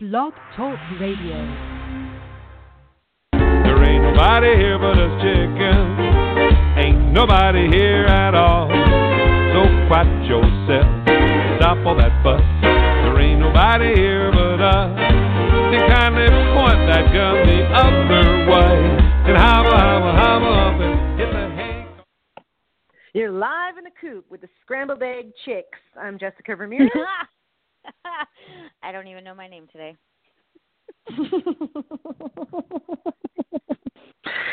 Blog Talk Radio. There ain't nobody here but us chickens. Ain't nobody here at all. So quiet yourself. Stop all that fuss. There ain't nobody here but us. And kindly point that gun the other way. And hobble, hobble, hobble up and hit the hay. You're live in the coop with the scrambled egg chicks. I'm Jessica Ramirez. I don't even know my name today.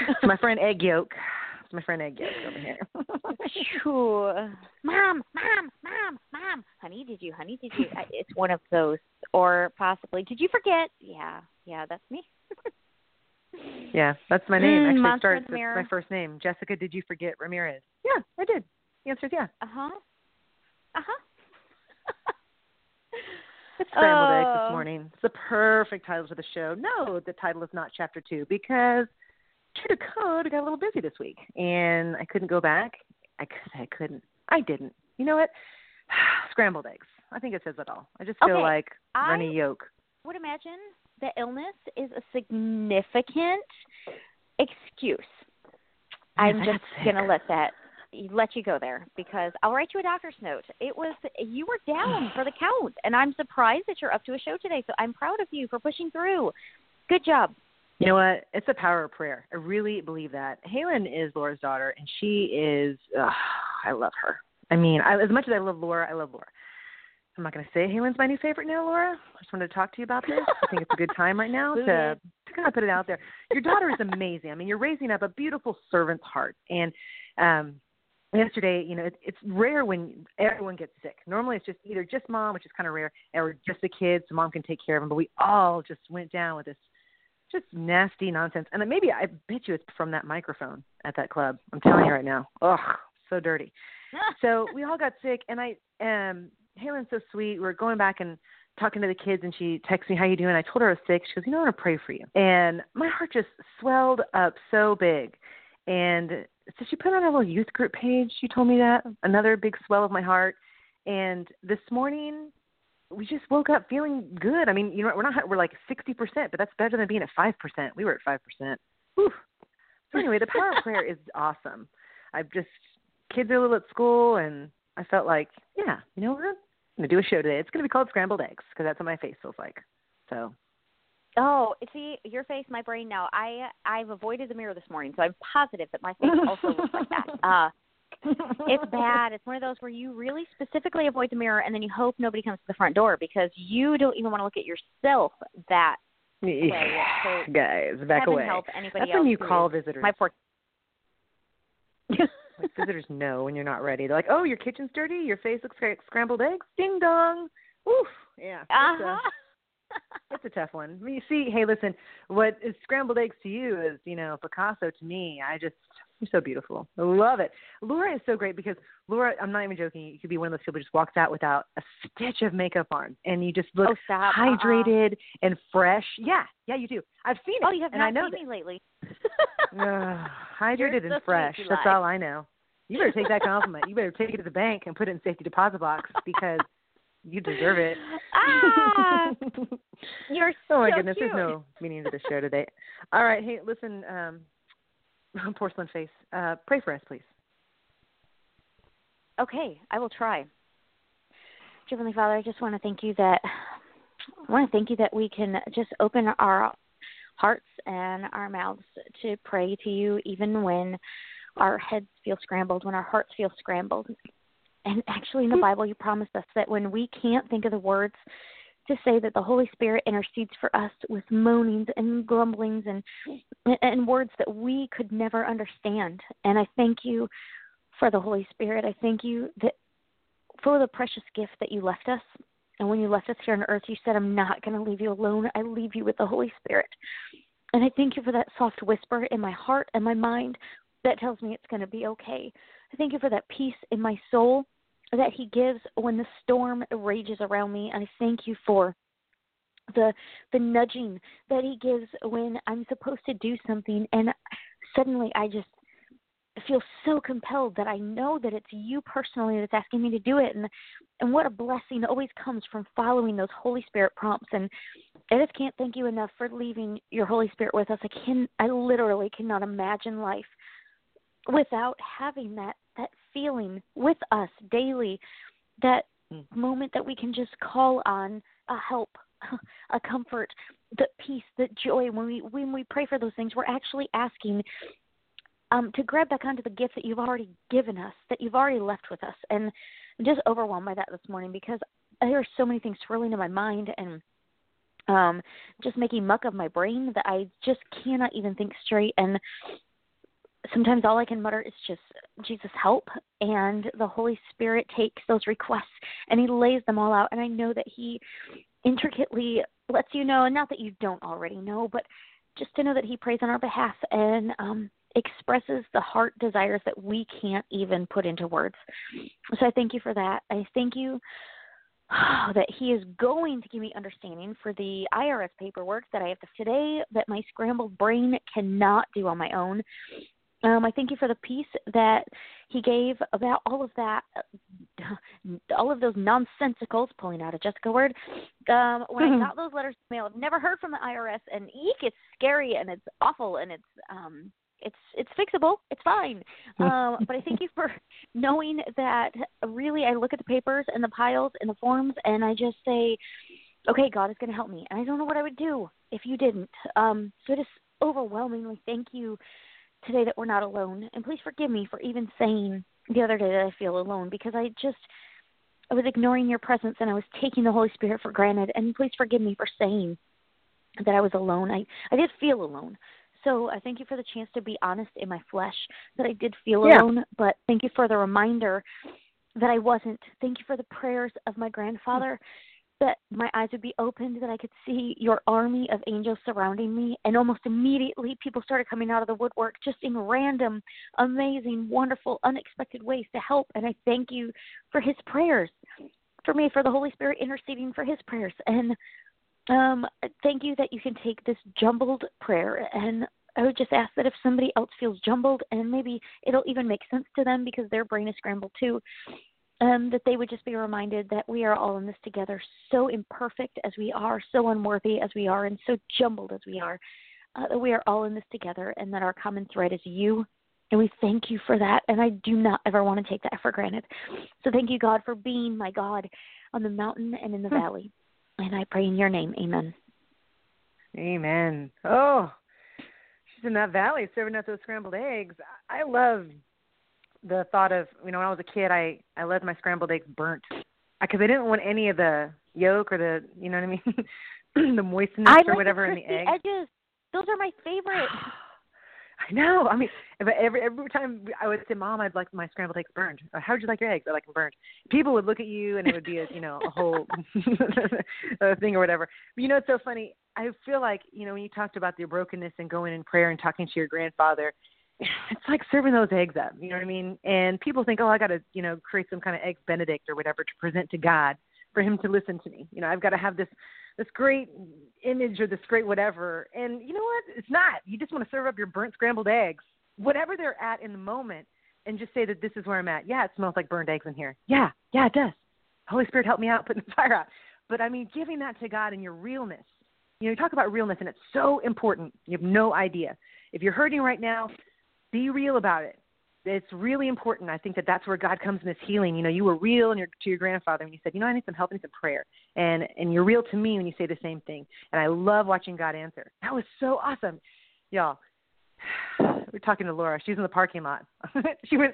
it's my friend Egg Yolk. It's my friend Egg Yolk over here. Phew. Mom, mom, mom, mom. Honey, did you? Honey, did you? I- It's one of those, or possibly. Did you forget? Yeah, yeah, that's me. yeah, that's my name. Mm, Actually Monster starts with my first name. Jessica, did you forget Ramirez? Yeah, I did. The answer is yeah. Uh huh. Uh huh. Scrambled eggs Oh. this morning. It's the perfect title for the show. No, the title is not chapter two because true to code, I got a little busy this week and I couldn't go back. I could, I couldn't. I didn't. You know what? scrambled eggs. I think it says it all. I just feel Okay, like I- runny yolk. I would imagine that illness is a significant excuse. I'm just gonna let that let you go there because I'll write you a doctor's note. It was you were down for the count, and I'm surprised that you're up to a show today. So I'm proud of you for pushing through. Good job. You know what? It's the power of prayer. I really believe that. Halen is Laura's daughter, and she is. Ugh, I love her. I mean, I, as much as I love Laura, I love Laura. I'm not going to say Halen's my new favorite now, Laura. I just wanted to talk to you about this. I think it's a good time right now to, to kind of put it out there. Your daughter is amazing. I mean, you're raising up a beautiful servant's heart. And um, yesterday, you know, it, it's rare when everyone gets sick. Normally, it's just either just mom, which is kind of rare, or just the kids, so mom can take care of them. But we all just went down with this just nasty nonsense. And maybe I bet you it's from that microphone at that club. I'm telling you right now. Ugh, so dirty. So we all got sick, and I um Halen's so sweet. We're going back and talking to the kids, and she texts me, "How you doing?" I told her I was sick. She goes, "You know, I want to pray for you." And my heart just swelled up so big. And so she put on a little youth group page. She told me that another big swell of my heart. And this morning, we just woke up feeling good. I mean, you know, we're not we're like sixty percent, but that's better than being at five percent. We were at five percent. So anyway, the power of prayer is awesome. I've just kids are little at school, and I felt like, yeah, you know, we're gonna do a show today. It's gonna be called Scrambled Eggs because that's what my face feels like. So Oh, see your face, my brain. Now I I've avoided the mirror this morning, so I'm positive that my face also looks like that. Uh, it's bad. It's one of those where you really specifically avoid the mirror, and then you hope nobody comes to the front door because you don't even want to look at yourself that way. So guys, back away. help anybody That's else when you call visitors. My poor. like visitors know when you're not ready. They're like, "Oh, your kitchen's dirty. Your face looks like scrambled eggs. Ding dong." Oof. Yeah. Uh-huh. It's a tough one. I mean, you see, hey, listen, what is scrambled eggs to you is, you know, Picasso to me. I just, you're so beautiful. I love it. Laura is so great because Laura, I'm not even joking. You could be one of those people who just walks out without a stitch of makeup on, and you just look oh. Uh-uh. hydrated and fresh. Yeah, yeah, you do. I've seen it, Oh, you have and not I know seen me lately. Ugh, hydrated so and fresh. That's all I know. You better take that compliment. You better take it to the bank and put it in safety deposit box because you deserve it. Ah, you're so oh my goodness, cute. there's no meaning to the show today. All right, hey, listen, um, porcelain face, uh, pray for us, please. Okay, I will try. Heavenly Father, I just want to thank you that I want to thank you that we can just open our hearts and our mouths to pray to you even when our heads feel scrambled, when our hearts feel scrambled. And actually in the hmm. Bible you promised us that when we can't think of the words to say that the Holy Spirit intercedes for us with moanings and grumblings and and words that we could never understand. And I thank you for the Holy Spirit. I thank you that for the precious gift that you left us. And when you left us here on earth, you said, I'm not going to leave you alone. I leave you with the Holy Spirit. And I thank you for that soft whisper in my heart and my mind that tells me it's going to be okay. I thank you for that peace in my soul that He gives when the storm rages around me. I thank you for the the nudging that he gives when I'm supposed to do something and suddenly I just feel so compelled that I know that it's you personally that's asking me to do it and and what a blessing always comes from following those Holy Spirit prompts and I just can't thank you enough for leaving your Holy Spirit with us. I can I literally cannot imagine life without having that that feeling with us daily that mm. moment that we can just call on a help a comfort the peace the joy when we when we pray for those things we're actually asking um, to grab back onto the gift that you've already given us, that you've already left with us. And I'm just overwhelmed by that this morning because there are so many things swirling in my mind and um, just making muck of my brain that I just cannot even think straight. And sometimes all I can mutter is just Jesus help and the Holy Spirit takes those requests and he lays them all out and I know that he intricately lets you know not that you don't already know but just to know that he prays on our behalf and um expresses the heart desires that we can't even put into words. So I thank you for that. I thank you Oh, that he is going to give me understanding for the IRS paperwork that I have to today that my scrambled brain cannot do on my own. Um, I thank you for the peace that he gave about all of that, all of those nonsensicals, pulling out a Jessica word. Um, when I got those letters mailed, never heard from the IRS, and eek, it's scary and it's awful and it's um it's it's fixable. It's fine. Um, but I thank you for knowing that. Really, I look at the papers and the piles and the forms, and I just say, "Okay, God is going to help me." And I don't know what I would do if you didn't. Um, so just overwhelmingly thank you today that we're not alone, and please forgive me for even saying the other day that I feel alone because I just I was ignoring your presence and I was taking the Holy Spirit for granted. And please forgive me for saying that I was alone. I I did feel alone. So I thank you for the chance to be honest in my flesh that I did feel yeah. alone, but thank you for the reminder that I wasn't. Thank you for the prayers of my grandfather that my eyes would be opened, that I could see your army of angels surrounding me. And almost immediately, people started coming out of the woodwork just in random, amazing, wonderful, unexpected ways to help. And I thank you for his prayers, for me, for the Holy Spirit interceding for his prayers. And um, thank you that you can take this jumbled prayer and I would just ask that if somebody else feels jumbled and maybe it'll even make sense to them because their brain is scrambled too, um, that they would just be reminded that we are all in this together, so imperfect as we are, so unworthy as we are, and so jumbled as we are, uh, that we are all in this together and that our common thread is you. And we thank you for that. And I do not ever want to take that for granted. So thank you, God, for being my God on the mountain and in the hmm. valley. And I pray in your name. Amen. Amen. Oh, she's in that valley serving up those scrambled eggs. I love the thought of, you know, when I was a kid, I I loved my scrambled eggs burnt because I didn't want any of the yolk or the, you know what I mean, the moistness I or like whatever the in the egg. Edges. Those are my favorite. I know. I mean, every every time I would say, "Mom, I'd like my scrambled eggs burned." Or, How would you like your eggs? I like them burned. People would look at you, and it would be a you know a whole thing or whatever. But you know, it's so funny. I feel like you know when you talked about your brokenness and going in prayer and talking to your grandfather, it's like serving those eggs up. You know what I mean? And people think, "Oh, I got to you know create some kind of eggs Benedict or whatever to present to God for Him to listen to me." You know, I've got to have this this great image or this great whatever. And you know what? It's not. You just want to serve up your burnt scrambled eggs, whatever they're at in the moment, and just say that this is where I'm at. Yeah, it smells like burned eggs in here. Yeah, yeah, it does. Holy Spirit, help me out putting the fire out. But I mean, giving that to God in your realness. You know, you talk about realness, and it's so important. You have no idea. If you're hurting right now, be real about it it's really important. I think that that's where God comes in this healing. You know, you were real your, to your grandfather when you said, you know, I need some help, I need some prayer, and and you're real to me when you say the same thing. And I love watching God answer. That was so awesome, y'all. We're talking to Laura. She's in the parking lot. she was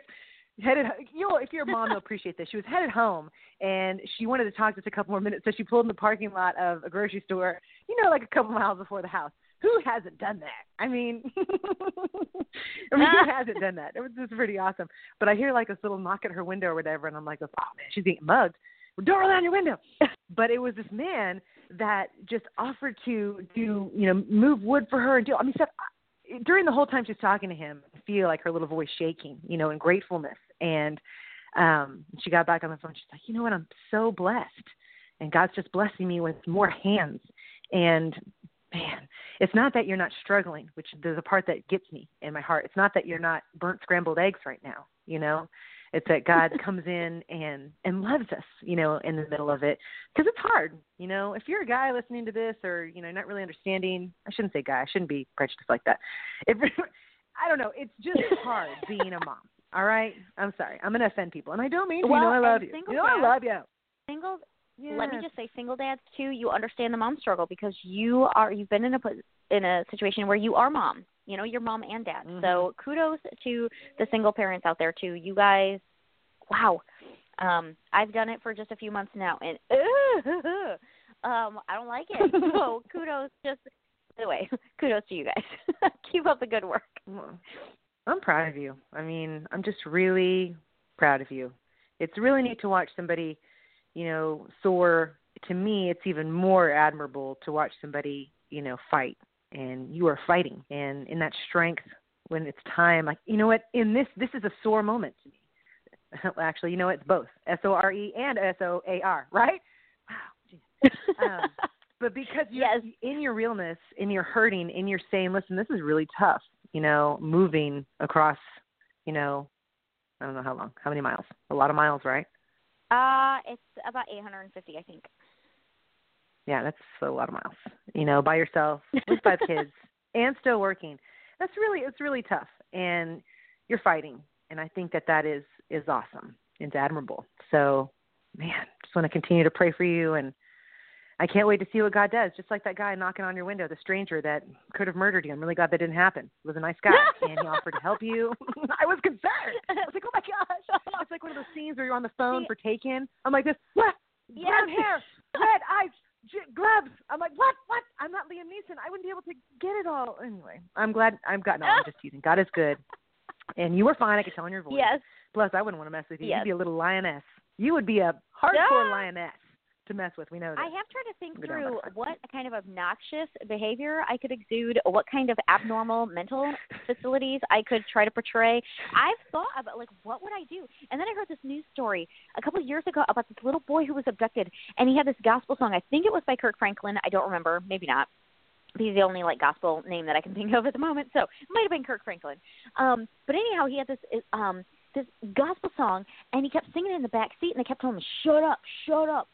headed. You know, if you're a mom, you'll appreciate this. She was headed home, and she wanted to talk just a couple more minutes. So she pulled in the parking lot of a grocery store. You know, like a couple miles before the house who hasn't done that? I mean, I mean, who hasn't done that? It was just pretty awesome. But I hear like this little knock at her window or whatever, and I'm like, oh man, she's getting mugged. Don't roll down your window. but it was this man that just offered to do, you know, move wood for her and do. I mean, stuff. During the whole time she's talking to him, I feel like her little voice shaking, you know, in gratefulness. And um she got back on the phone. She's like, you know what? I'm so blessed, and God's just blessing me with more hands and man it's not that you're not struggling, which there's a part that gets me in my heart. It's not that you're not burnt scrambled eggs right now, you know. It's that God comes in and and loves us, you know, in the middle of it because it's hard, you know. If you're a guy listening to this or you know not really understanding, I shouldn't say guy. I shouldn't be prejudiced like that. If I don't know, it's just hard being a mom. All right, I'm sorry. I'm gonna offend people, and I don't mean to. Well, you know, I love you. You know, I love you. Single Yes. let me just say single dads too you understand the mom struggle because you are you've been in a in a situation where you are mom you know you're mom and dad Mhm. so kudos to the single parents out there too you guys wow um i've done it for just a few months now and um i don't like it so kudos just anyway kudos to you guys keep up the good work I'm proud of you. I mean, I'm just really proud of you. It's really neat to watch somebody, you know, soar. To me, it's even more admirable to watch somebody, you know, fight. And you are fighting, and in that strength, when it's time, like you know what, in this, this is a sore moment to me. Actually, you know, it's both S O R E and S O A R, right? Wow. Um, but because you're Yes. in your realness, in your hurting, in your saying, listen, this is really tough, you know, moving across, you know, I don't know how long, how many miles? A lot of miles, right? Uh it's about 850 i think Yeah, that's a lot of miles. You know, by yourself with five kids and still working. That's really it's really tough, and you're fighting, and I think that that is is awesome. It's admirable. So, man, just want to continue to pray for you, and I can't wait to see what God does. Just like that guy knocking on your window, the stranger that could have murdered you. I'm really glad that didn't happen. He was a nice guy, and he offered to help you. I was concerned. I was like, oh my gosh, it's like one of those scenes where you're on the phone See- for taken. I'm like this. What? Yes. Brown hair, red eyes, j- gloves. I'm like, what? What? I'm not Liam Neeson. I wouldn't be able to get it all. Anyway, I'm glad. I'm got. No, I'm just teasing. God is good, and you were fine. I could tell in your voice. yes Plus, I wouldn't want to mess with you. Yes. You'd be a little lioness. You would be a hardcore Ah. lioness to mess with. We know that. I have tried to think We through what kind of obnoxious behavior I could exude, what kind of abnormal mental facilities I could try to portray. I've thought about like what would I do? And then I heard this news story a couple of years ago about this little boy who was abducted and he had this gospel song. I think it was by Kirk Franklin. I don't remember, maybe not. He's the only like gospel name that I can think of at the moment. So it might have been Kirk Franklin. Um but anyhow he had this um this gospel song and he kept singing it in the back seat and they kept telling him, Shut up, shut up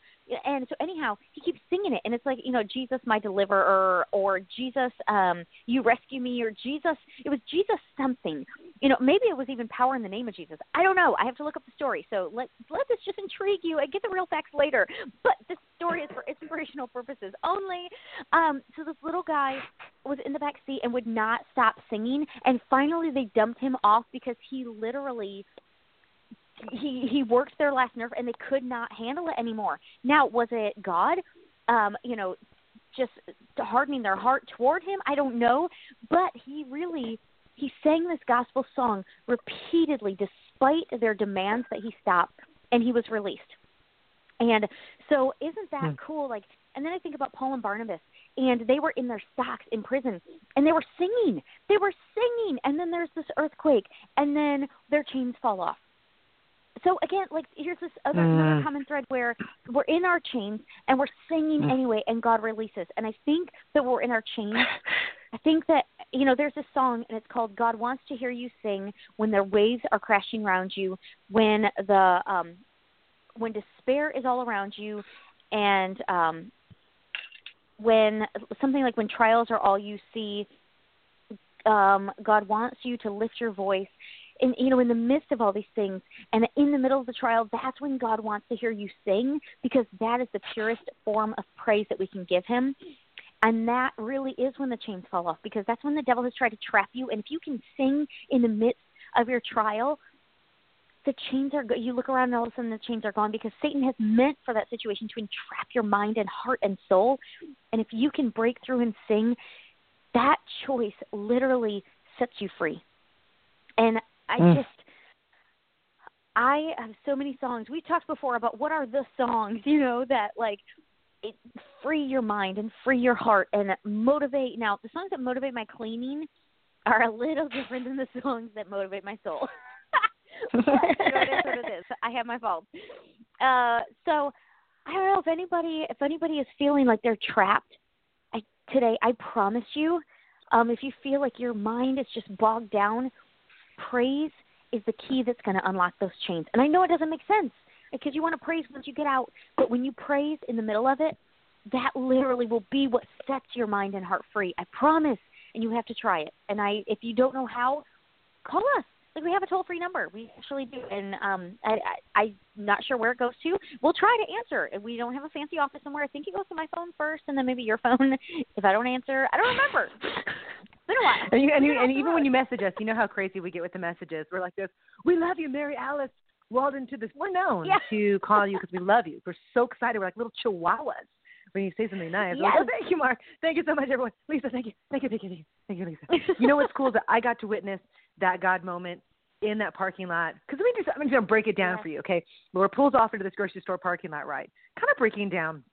and so anyhow he keeps singing it and it's like you know jesus my deliverer or jesus um you rescue me or jesus it was jesus something. You know maybe it was even power in the name of jesus. I don't know. I have to look up the story. So let let this just intrigue you and get the real facts later. But this story is for inspirational purposes only. Um so this little guy was in the back seat and would not stop singing and finally they dumped him off because he literally he he worked their last nerve and they could not handle it anymore. Now, was it God? Um, you know, just hardening their heart toward him? I don't know, but he really he sang this gospel song repeatedly despite their demands that he stop and he was released. And so isn't that Hmm. cool like and then I think about Paul and Barnabas and they were in their stocks in prison and they were singing. They were singing and then there's this earthquake and then their chains fall off so again, like here's this other another Mm. common thread where we're in our chains and we're singing Mm. anyway, and God releases. And I think that we're in our chains. I think that you know there's a song and it's called "God Wants to Hear You Sing" when the waves are crashing around you, when the um, when despair is all around you, and um, when something like when trials are all you see. Um, God wants you to lift your voice in you know in the midst of all these things and in the middle of the trial that's when god wants to hear you sing because that is the purest form of praise that we can give him. And that really is when the chains fall off because that's when the devil has tried to trap you. And if you can sing in the midst of your trial the chains are you look around and all of a sudden the chains are gone because satan has meant for that situation to entrap your mind and heart and soul. And if you can break through and sing that choice literally sets you free. And I Mm. just I have so many songs. We talked before about what are the songs, you know, that like it, free your mind and free your heart and motivate. Now, the songs that motivate my cleaning are a little different than the songs that motivate my soul. But, you know, it is what it is. I have my faults. Uh, so I don't know if anybody if anybody is feeling like they're trapped. I today, I promise you, um, if you feel like your mind is just bogged down, praise is the key that's going to unlock those chains. And I know it doesn't make sense because you want to praise once you get out, but when you praise in the middle of it, that literally will be what sets your mind and heart free. I promise. And you have to try it. And I, if you don't know how, call us. Like we have a toll free number. We actually do, and um, I, I, I'm not sure where it goes to. We'll try to answer. If we don't have a fancy office somewhere, I think it goes to my phone first, and then maybe your phone. If I don't answer, I don't remember. Been a while. And, you, and, you, and even when you message us, you know how crazy we get with the messages. We're like this. We love you, Mary Alice. Walden to this. We're known Yeah. to call you because we love you. We're so excited. We're like little chihuahuas when you say something nice. We're like, Yes. oh, thank you, Mark. Thank you so much, everyone. Lisa, thank you. Thank you, thank you, thank you, thank you, Lisa. you know what's cool is that I got to witness that God moment in that parking lot. Because let me just, I'm just going to break it down for you, okay? Laura pulls off into this grocery store parking lot, right? Kind of breaking down.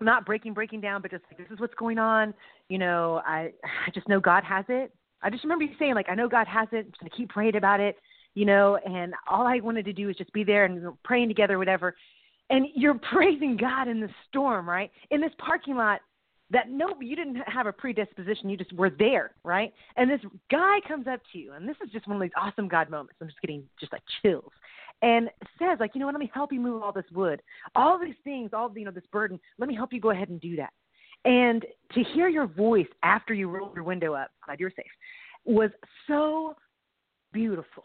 Not breaking, breaking down, but just like, this is what's going on. You know, I, I just know God has it. I just remember you saying, like, I know God has it. I'm just to keep praying about it, you know, and all I wanted to do is just be there and praying together, whatever. And you're praising God in the storm, right? In this parking lot that no, you didn't have a predisposition. You just were there, right? And this guy comes up to you, and this is just one of these awesome God moments. I'm just getting just like chills, and says like, you know what? Let me help you move all this wood, all these things, all you know, this burden. Let me help you go ahead and do that. And to hear your voice after you rolled your window up, glad you're safe, was so beautiful.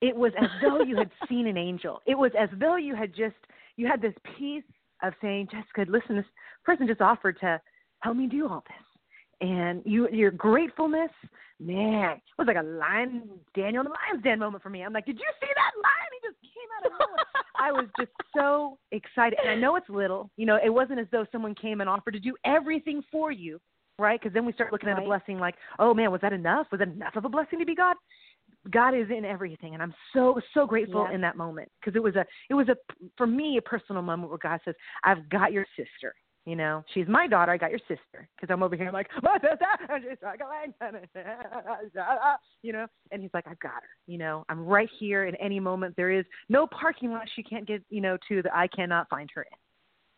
It was as though you had seen an angel. It was as though you had just you had this peace of saying, Jessica, listen, this person just offered to help me do all this. And you your gratefulness, man, it was like a lion Daniel in the lion's den moment for me. I'm like, Did you see that lion? He just came out of nowhere. I was just so excited. And I know it's little. You know, it wasn't as though someone came and offered to do everything for you, right? Because then we start looking at a blessing like, oh man, was that enough? Was that enough of a blessing to be God? God is in everything, and I'm so so grateful Yeah. in that moment because it was a it was a for me a personal moment where God says, "I've got your sister." You know, she's my daughter. I got your sister because I'm over here. I'm like, my sister, and she's like lion." you know, and he's like, I've got her. You know, I'm right here. In any moment, there is no parking lot she can't get. You know, to that I cannot find her in.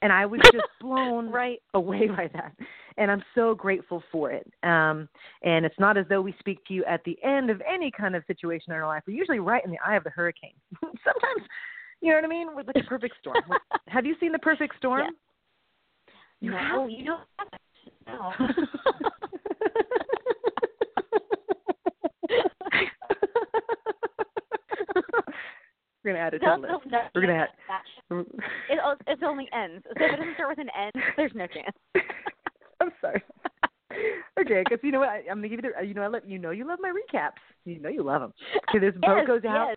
And I was just blown Right. away by that. And I'm so grateful for it. Um, and it's not as though we speak to you at the end of any kind of situation in our life. We're usually right in the eye of the hurricane. Sometimes, you know what I mean? With like a perfect storm. Have you seen the perfect storm? Yeah. Oh, no, you no, have? you know. No. We're gonna add it to No, the list. no, We're gonna that- add. Mm. It, oh, it's only ends. So if it doesn't start with an N, there's no chance. I'm sorry. okay, because you know what? I, I'm gonna give you the. You know, I love. You know, you love my recaps. You know, you love them. Okay, this boat Yes, goes out. yes.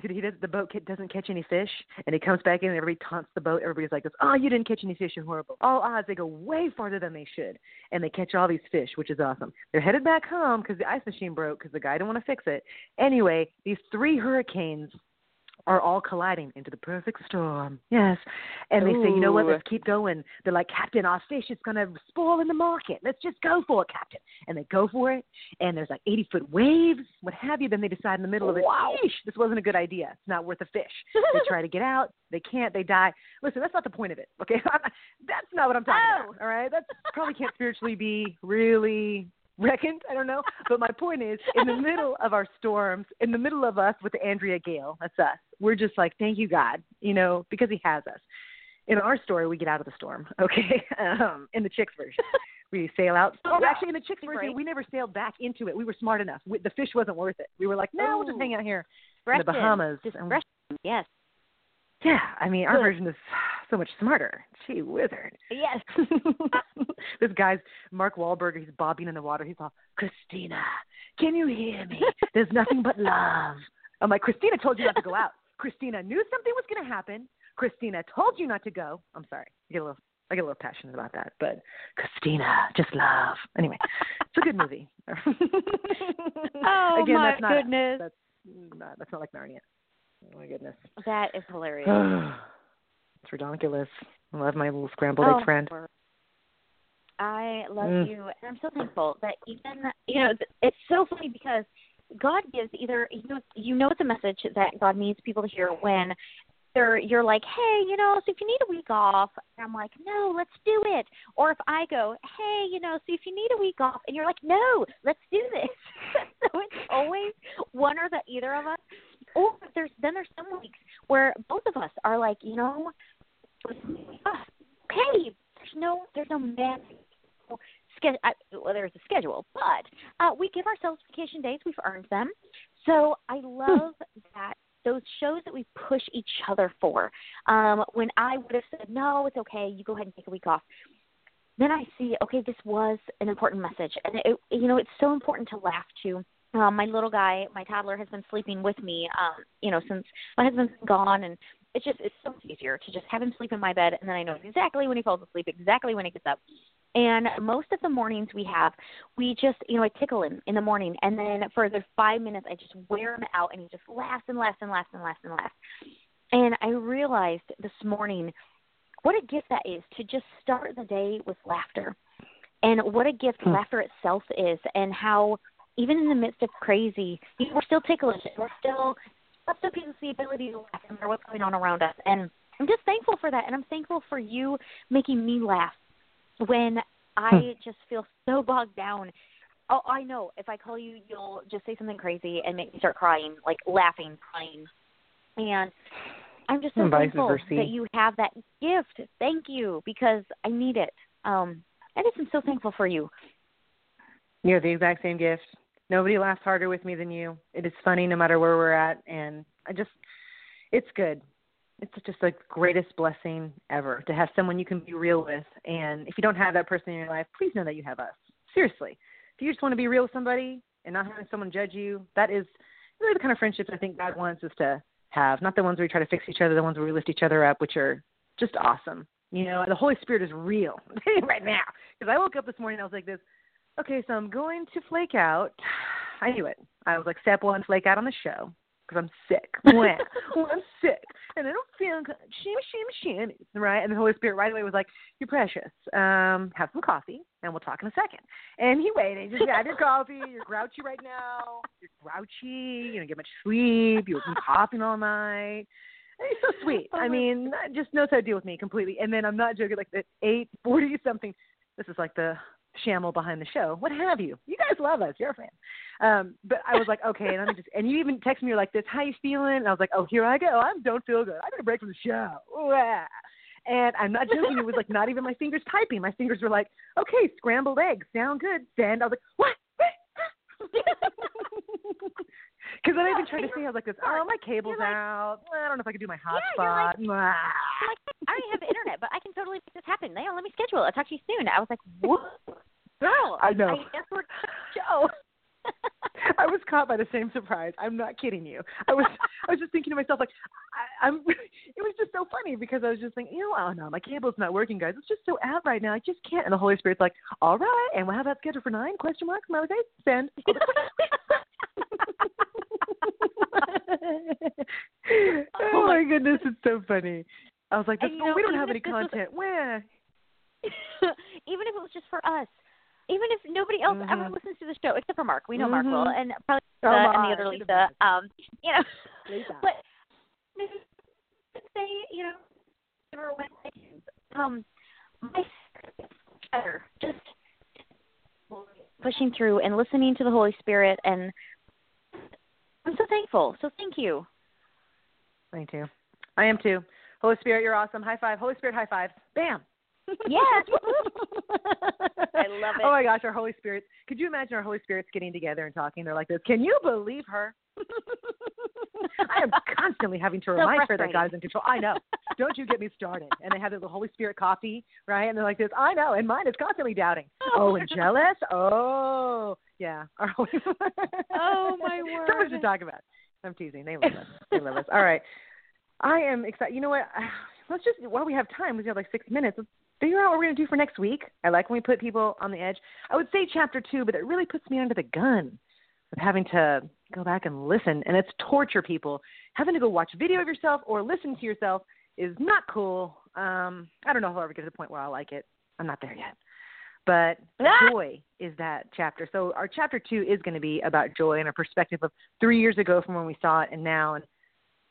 He, he does, the boat doesn't catch any fish, and he comes back in, and everybody taunts the boat. Everybody's like, "Oh, you didn't catch any fish. You're horrible." All odds, they go way farther than they should, and they catch all these fish, which is awesome. They're headed back home because the ice machine broke because the guy didn't want to fix it. Anyway, these three hurricanes are all colliding into the perfect storm. Yes. And they say, you know what, let's keep going. They're like, Captain, our fish is going to spoil in the market. Let's just go for it, Captain. And they go for it. And there's like 80 foot waves, what have you. Then they decide in the middle of it, Wow. This wasn't a good idea. It's not worth a fish. They try to get out. They can't. They die. Listen, that's not the point of it. Okay. that's not what I'm talking Oh. about. All right. That's probably can't spiritually be really reckoned. I don't know. But my point is, in the middle of our storms, in the middle of us with the Andrea Gail, that's us. We're just like, thank you, God, you know, because He has us. In our story, we get out of the storm. Okay. Um, in the chicks version, we sail out. Oh, Well, actually, in the chicks version, we never sailed back into it. We were smart enough. We, the fish wasn't worth it. We were like, no, we'll just hang out here in the Bahamas. and-. Yes. Yeah, I mean, our version is so much smarter. Gee, wizard. Yes. this guy's Mark Wahlberg. He's bobbing in the water. He's all, Christina, can you hear me? There's nothing but love. I'm like, Christina told you not to go out. Christina knew something was going to happen. Christina told you not to go. I'm sorry. I get a little, I get a little passionate about that, but Christina, just love. Anyway, it's a good movie. Oh, Again, my that's not, goodness. That's not, that's not like Narnia. Oh my goodness. That is hilarious. it's ridiculous. I love my little scrambled Oh, egg friend. I love Mm. you, and I'm so thankful that even you know it's so funny because God gives either you know you know it's a message that God needs people to hear when they're you're like, hey, you know, so if you need a week off, and I'm like, no, let's do it. Or if I go, hey, you know, so if you need a week off, and you're like, no, let's do this. so it's always one or the either of us. Or there's then there's some weeks where both of us are like, you know, okay, there's no there's no magic schedule. Well, there's a schedule, but uh, we give ourselves vacation days. We've earned them. So I Hmm. love that those shows that we push each other for. Um, when I would have said, no, it's okay, you go ahead and take a week off. Then I see, okay, this was an important message, and it, you know, it's so important to laugh too. Um, my little guy, my toddler, has been sleeping with me, um, you know, since my husband's been gone, and it's just it's so much easier to just have him sleep in my bed, and then I know exactly when he falls asleep, exactly when he gets up. And most of the mornings we have, we just, you know, I tickle him in the morning, and then for the five minutes, I just wear him out, and he just laughs and laughs and laughs and laughs and laughs. And I realized this morning what a gift that is to just start the day with laughter, and what a gift Hmm. laughter itself is, and how even in the midst of crazy, you know, we're still ticklish, we're still gives us the ability to laugh no matter what's going on around us. And I'm just thankful for that, and I'm thankful for you making me laugh when I just feel so bogged down. Oh, I know. If I call you, you'll just say something crazy and make me start crying, like laughing, crying. And I'm just so thankful that you have that gift. Thank you, because I need it. Um, I just am so thankful for you. You have the exact same gift. Nobody laughs harder with me than you. It is funny no matter where we're at, and I just, it's good. It's just the greatest blessing ever to have someone you can be real with. And if you don't have that person in your life, please know that you have us. Seriously, if you just want to be real with somebody and not having someone judge you, that is really the kind of friendships I think God wants us to have. Not the ones where we try to fix each other, the ones where we lift each other up, which are just awesome. You know, the Holy Spirit is real right now. Because I woke up this morning, and I was like this okay, so I'm going to flake out. I knew it. I was like, step one, flake out on the show because I'm sick. I'm sick, and I don't feel good. Shimmy, shimmy, shimmy. Right? And the Holy Spirit right away was like, "You're precious. Um, have some coffee, and we'll talk in a second. And he waited. He Just had your coffee. You're grouchy right now. You're grouchy. You don't get much sleep. You've been coughing all night. And he's so sweet. Oh I mean, just knows how to deal with me completely. And then I'm not joking. Like at eight forty something, this is like the shamble behind the show. What have you? You guys love us. You're a fan. Um, but I was like, okay, and I'm just, and you even text me, you're like this, how you feeling? And I was like, oh, here I go. I don't feel good. I need a break from the show. And I'm not joking. It was like not even my fingers typing. My fingers were like, okay, scrambled eggs sound good. Send. I was like, what? Because then I even tried to see, I was like this, oh, my cable's like- out. I don't know if I could do my Yeah, hotspot. like- I'm like, I don't even have internet, but I can totally make this happen. Yeah, let me schedule. I'll talk to you soon. I was like, whoa, girl. I know. I we're show. I was caught by the same surprise. I'm not kidding you. I was I was just thinking to myself like I, I'm it was just so funny because I was just thinking, you know, oh no, my cable's not working, guys. It's just so out right now. I just can't. And the Holy Spirit's like, all right, and we'll have that scheduled for nine? Question mark? Smiley face? Send. oh my goodness, it's so funny. I was like, this, oh, know, we don't have any was- content. Where? even if it was just for us. Even if nobody else ever Mhm. listens to the show, except for Mark, we know Mark will, and probably Oh, Lisa and the other Lisa. Um, you know, Lisa. but say, you know, never went. Um, my better just pushing through and listening to the Holy Spirit, and I'm so thankful. So thank you. Me too. I am too. Holy Spirit, you're awesome. High five. Holy Spirit, high five. Bam. Yes. I love it. Oh my gosh, our Holy Spirits. Could you imagine our Holy Spirits getting together and talking? They're like this. Can you believe her? I am constantly having to So remind her that frustrating. God is in control. I know. Don't you get me started. And they have the Holy Spirit coffee, right? And they're like this. I know. And mine is constantly doubting. Oh, oh and jealous? Oh, yeah. Our Holy Oh, my word. So much to talk about. I'm teasing. They love us. They love us. All right. I am excited. You know what? Let's just while we have time, we have like six minutes. Let's figure out what we're gonna do for next week. I like when we put people on the edge. I would say chapter two, but it really puts me under the gun with having to go back and listen, and it's torture. People having to go watch video of yourself or listen to yourself is not cool. Um, I don't know if I'll ever get to the point where I like it. I'm not there yet. But Ah! joy is that chapter. So our chapter two is going to be about joy and a perspective of three years ago from when we saw it and now. And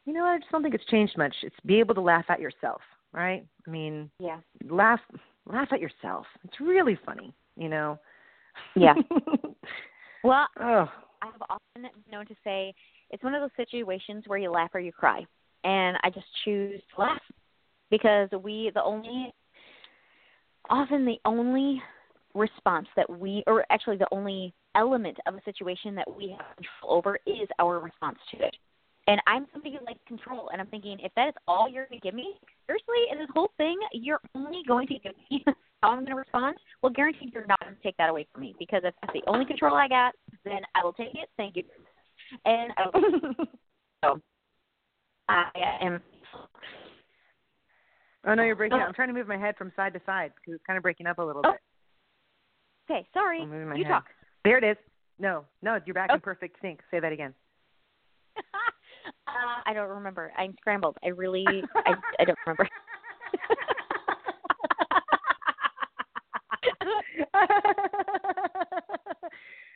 you know, I just don't think it's changed much. It's be able to laugh at yourself, right? I mean, Yeah. laugh laugh at yourself. It's really funny, you know. Yeah. Well, oh, I have often known to say it's one of those situations where you laugh or you cry, and I just choose to laugh because we the only often the only response that we or actually the only element of a situation that we have control over is our response to it. And I'm somebody who likes control, and I'm thinking if that is all you're going to give me, seriously, in this whole thing, you're only going to give me how I'm going to respond. Well, guaranteed you're not going to take that away from me because if that's the only control I got, then I will take it. Thank you. And I um, will, so I am. oh no, you're breaking oh. up. I'm trying to move my head from side to side because it's kind of breaking up a little Oh, bit. Okay, sorry. I'm my You head. talk. There it is. No, no, you're back Oh. in perfect sync. Say that again. I don't remember. I'm scrambled. I really, I, I don't remember.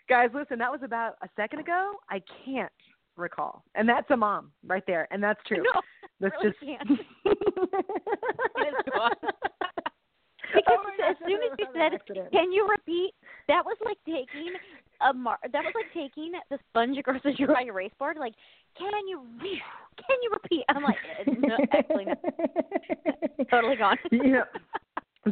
Guys, listen, that was about a second ago. I can't recall. And that's a mom right there. And that's true. No, That's really just can't. It is gone. Oh because Oh as soon as you said. "Can you repeat?" That was like taking a mar- that was like taking the sponge across the dry erase board. Like, can you re- can you repeat? I'm like, eh, no, actually, no, totally gone. you know,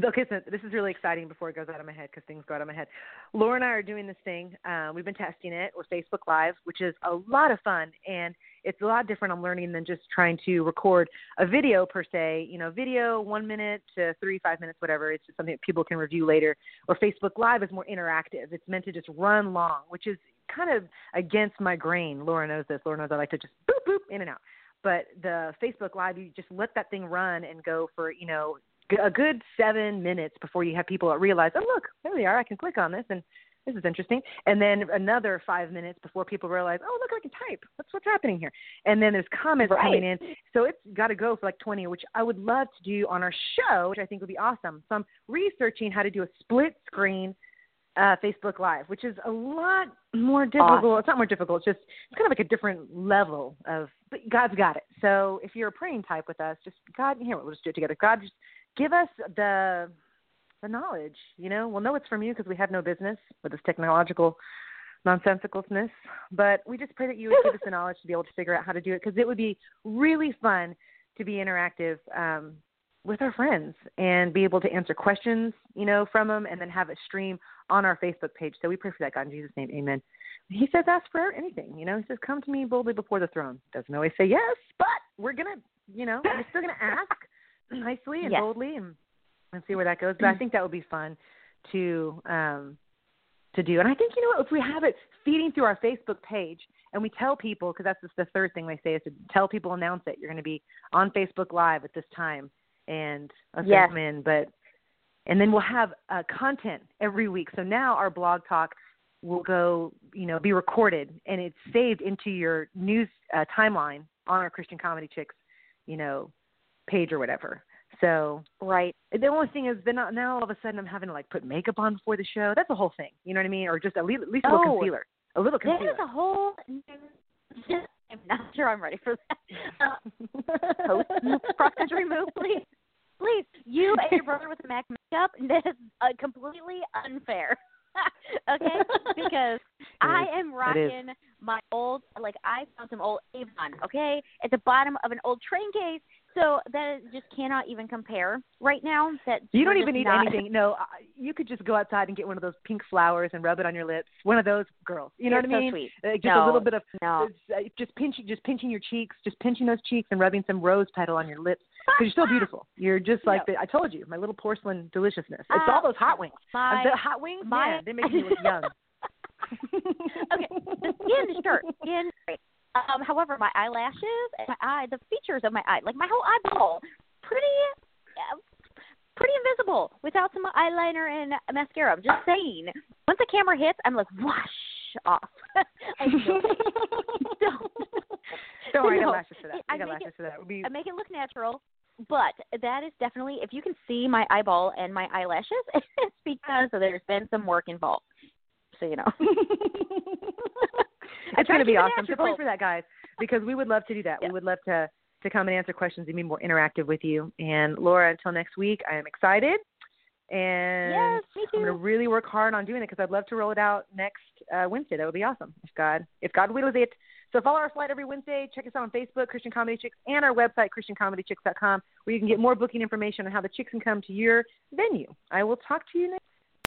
okay, so this is really exciting before it goes out of my head because things go out of my head. Laura and I are doing this thing. Uh, we've been testing it. We're Facebook Live, which is a lot of fun, and it's a lot different. I'm learning than just trying to record a video per se. You know, video one minute to three, five minutes, whatever. It's just something that people can review later. Or Facebook Live is more interactive. It's meant to just run long, which is kind of against my grain. Laura knows this. Laura knows I like to just boop boop in and out. But the Facebook Live, you just let that thing run and go for you know a good seven minutes before you have people realize, oh look, there they are. I can click on this and this is interesting. And then another five minutes before people realize, oh look, I can type. That's what's happening here. And then there's comments Right. coming in. So it's got to go for like 20, which I would love to do on our show, which I think would be awesome. So I'm researching how to do a split screen uh, Facebook Live, which is a lot more difficult. Awesome. It's not more difficult. It's just it's kind of like a different level of. But God's got it. So if you're a praying type with us, just God, here we'll just do it together. God, just give us the the knowledge. You know, we'll know it's from you because we have no business with this technological nonsensicalness. But we just pray that you would give us the knowledge to be able to figure out how to do it because it would be really fun to be interactive um, with our friends and be able to answer questions, you know, from them, and then have it stream on our Facebook page. So we pray for that, God, in Jesus' name, Amen. He says, ask for anything. You know, he says, come to me boldly before the throne. Doesn't always say yes, but we're gonna, you know, we're still gonna ask nicely and Yes. boldly and and see where that goes. But I think that would be fun to um to do. And I think you know what, if we have it feeding through our Facebook page and we tell people because that's just the third thing they say is to tell people announce it. You're going to be on Facebook Live at this time and us Yes. come in, but and then we'll have uh, content every week. So now our blog talk will go, you know, be recorded and it's saved into your news uh, timeline on our Christian Comedy Chicks, you know, page or whatever. So Right. the only thing is, then now all of a sudden I'm having to like put makeup on before the show. That's the whole thing. You know what I mean? Or just at least, at least a little Oh. concealer. A little That concealer. is a whole. New, I'm not sure I'm ready for that. Uh, post cross country move, please. Please, you and your brother with the Mac makeup. That is uh, completely unfair. okay, because I am rocking my old like I found some old Avon. Okay, at the bottom of an old train case. So that just cannot even compare right now. That You don't even need not- anything. No, uh, you could just go outside and get one of those pink flowers and rub it on your lips. One of those girls. You know You're what I so mean? sweet. Uh, just No, a little bit of no. uh, just pinching, just pinching your cheeks, just pinching those cheeks and rubbing some rose petal on your lips because you're still beautiful. You're just like the, I told you, my little porcelain deliciousness. It's all Uh, those hot wings. My, the hot wings, my- yeah, they make you look young. okay, the skin, sure, skin. Um, however, my eyelashes and my eye, the features of my eye, like my whole eyeball, pretty, uh, pretty invisible without some eyeliner and mascara. I'm just saying. Once the camera hits, I'm like whoosh off. I don't. don't. Worry, I No, got lashes for that. I got make lashes it- for that. Be I make it look natural, but that is definitely if you can see my eyeball and my eyelashes, it's because there's been some work involved. So you know. it's going to be awesome. So natural. for that, guys. because we would love to do that. Yeah. We would love to to come and answer questions and be more interactive with you. And Laura, until next week, I am excited. And Yes, me I'm going to really work hard on doing it because I'd love to roll it out next uh, Wednesday. That would be awesome if God if God wills it. So follow our flight every Wednesday. Check us out on Facebook, Christian Comedy Chicks, and our website, ChristianComedyChicks.com, where you can get more booking information on how the chicks can come to your venue. I will talk to you next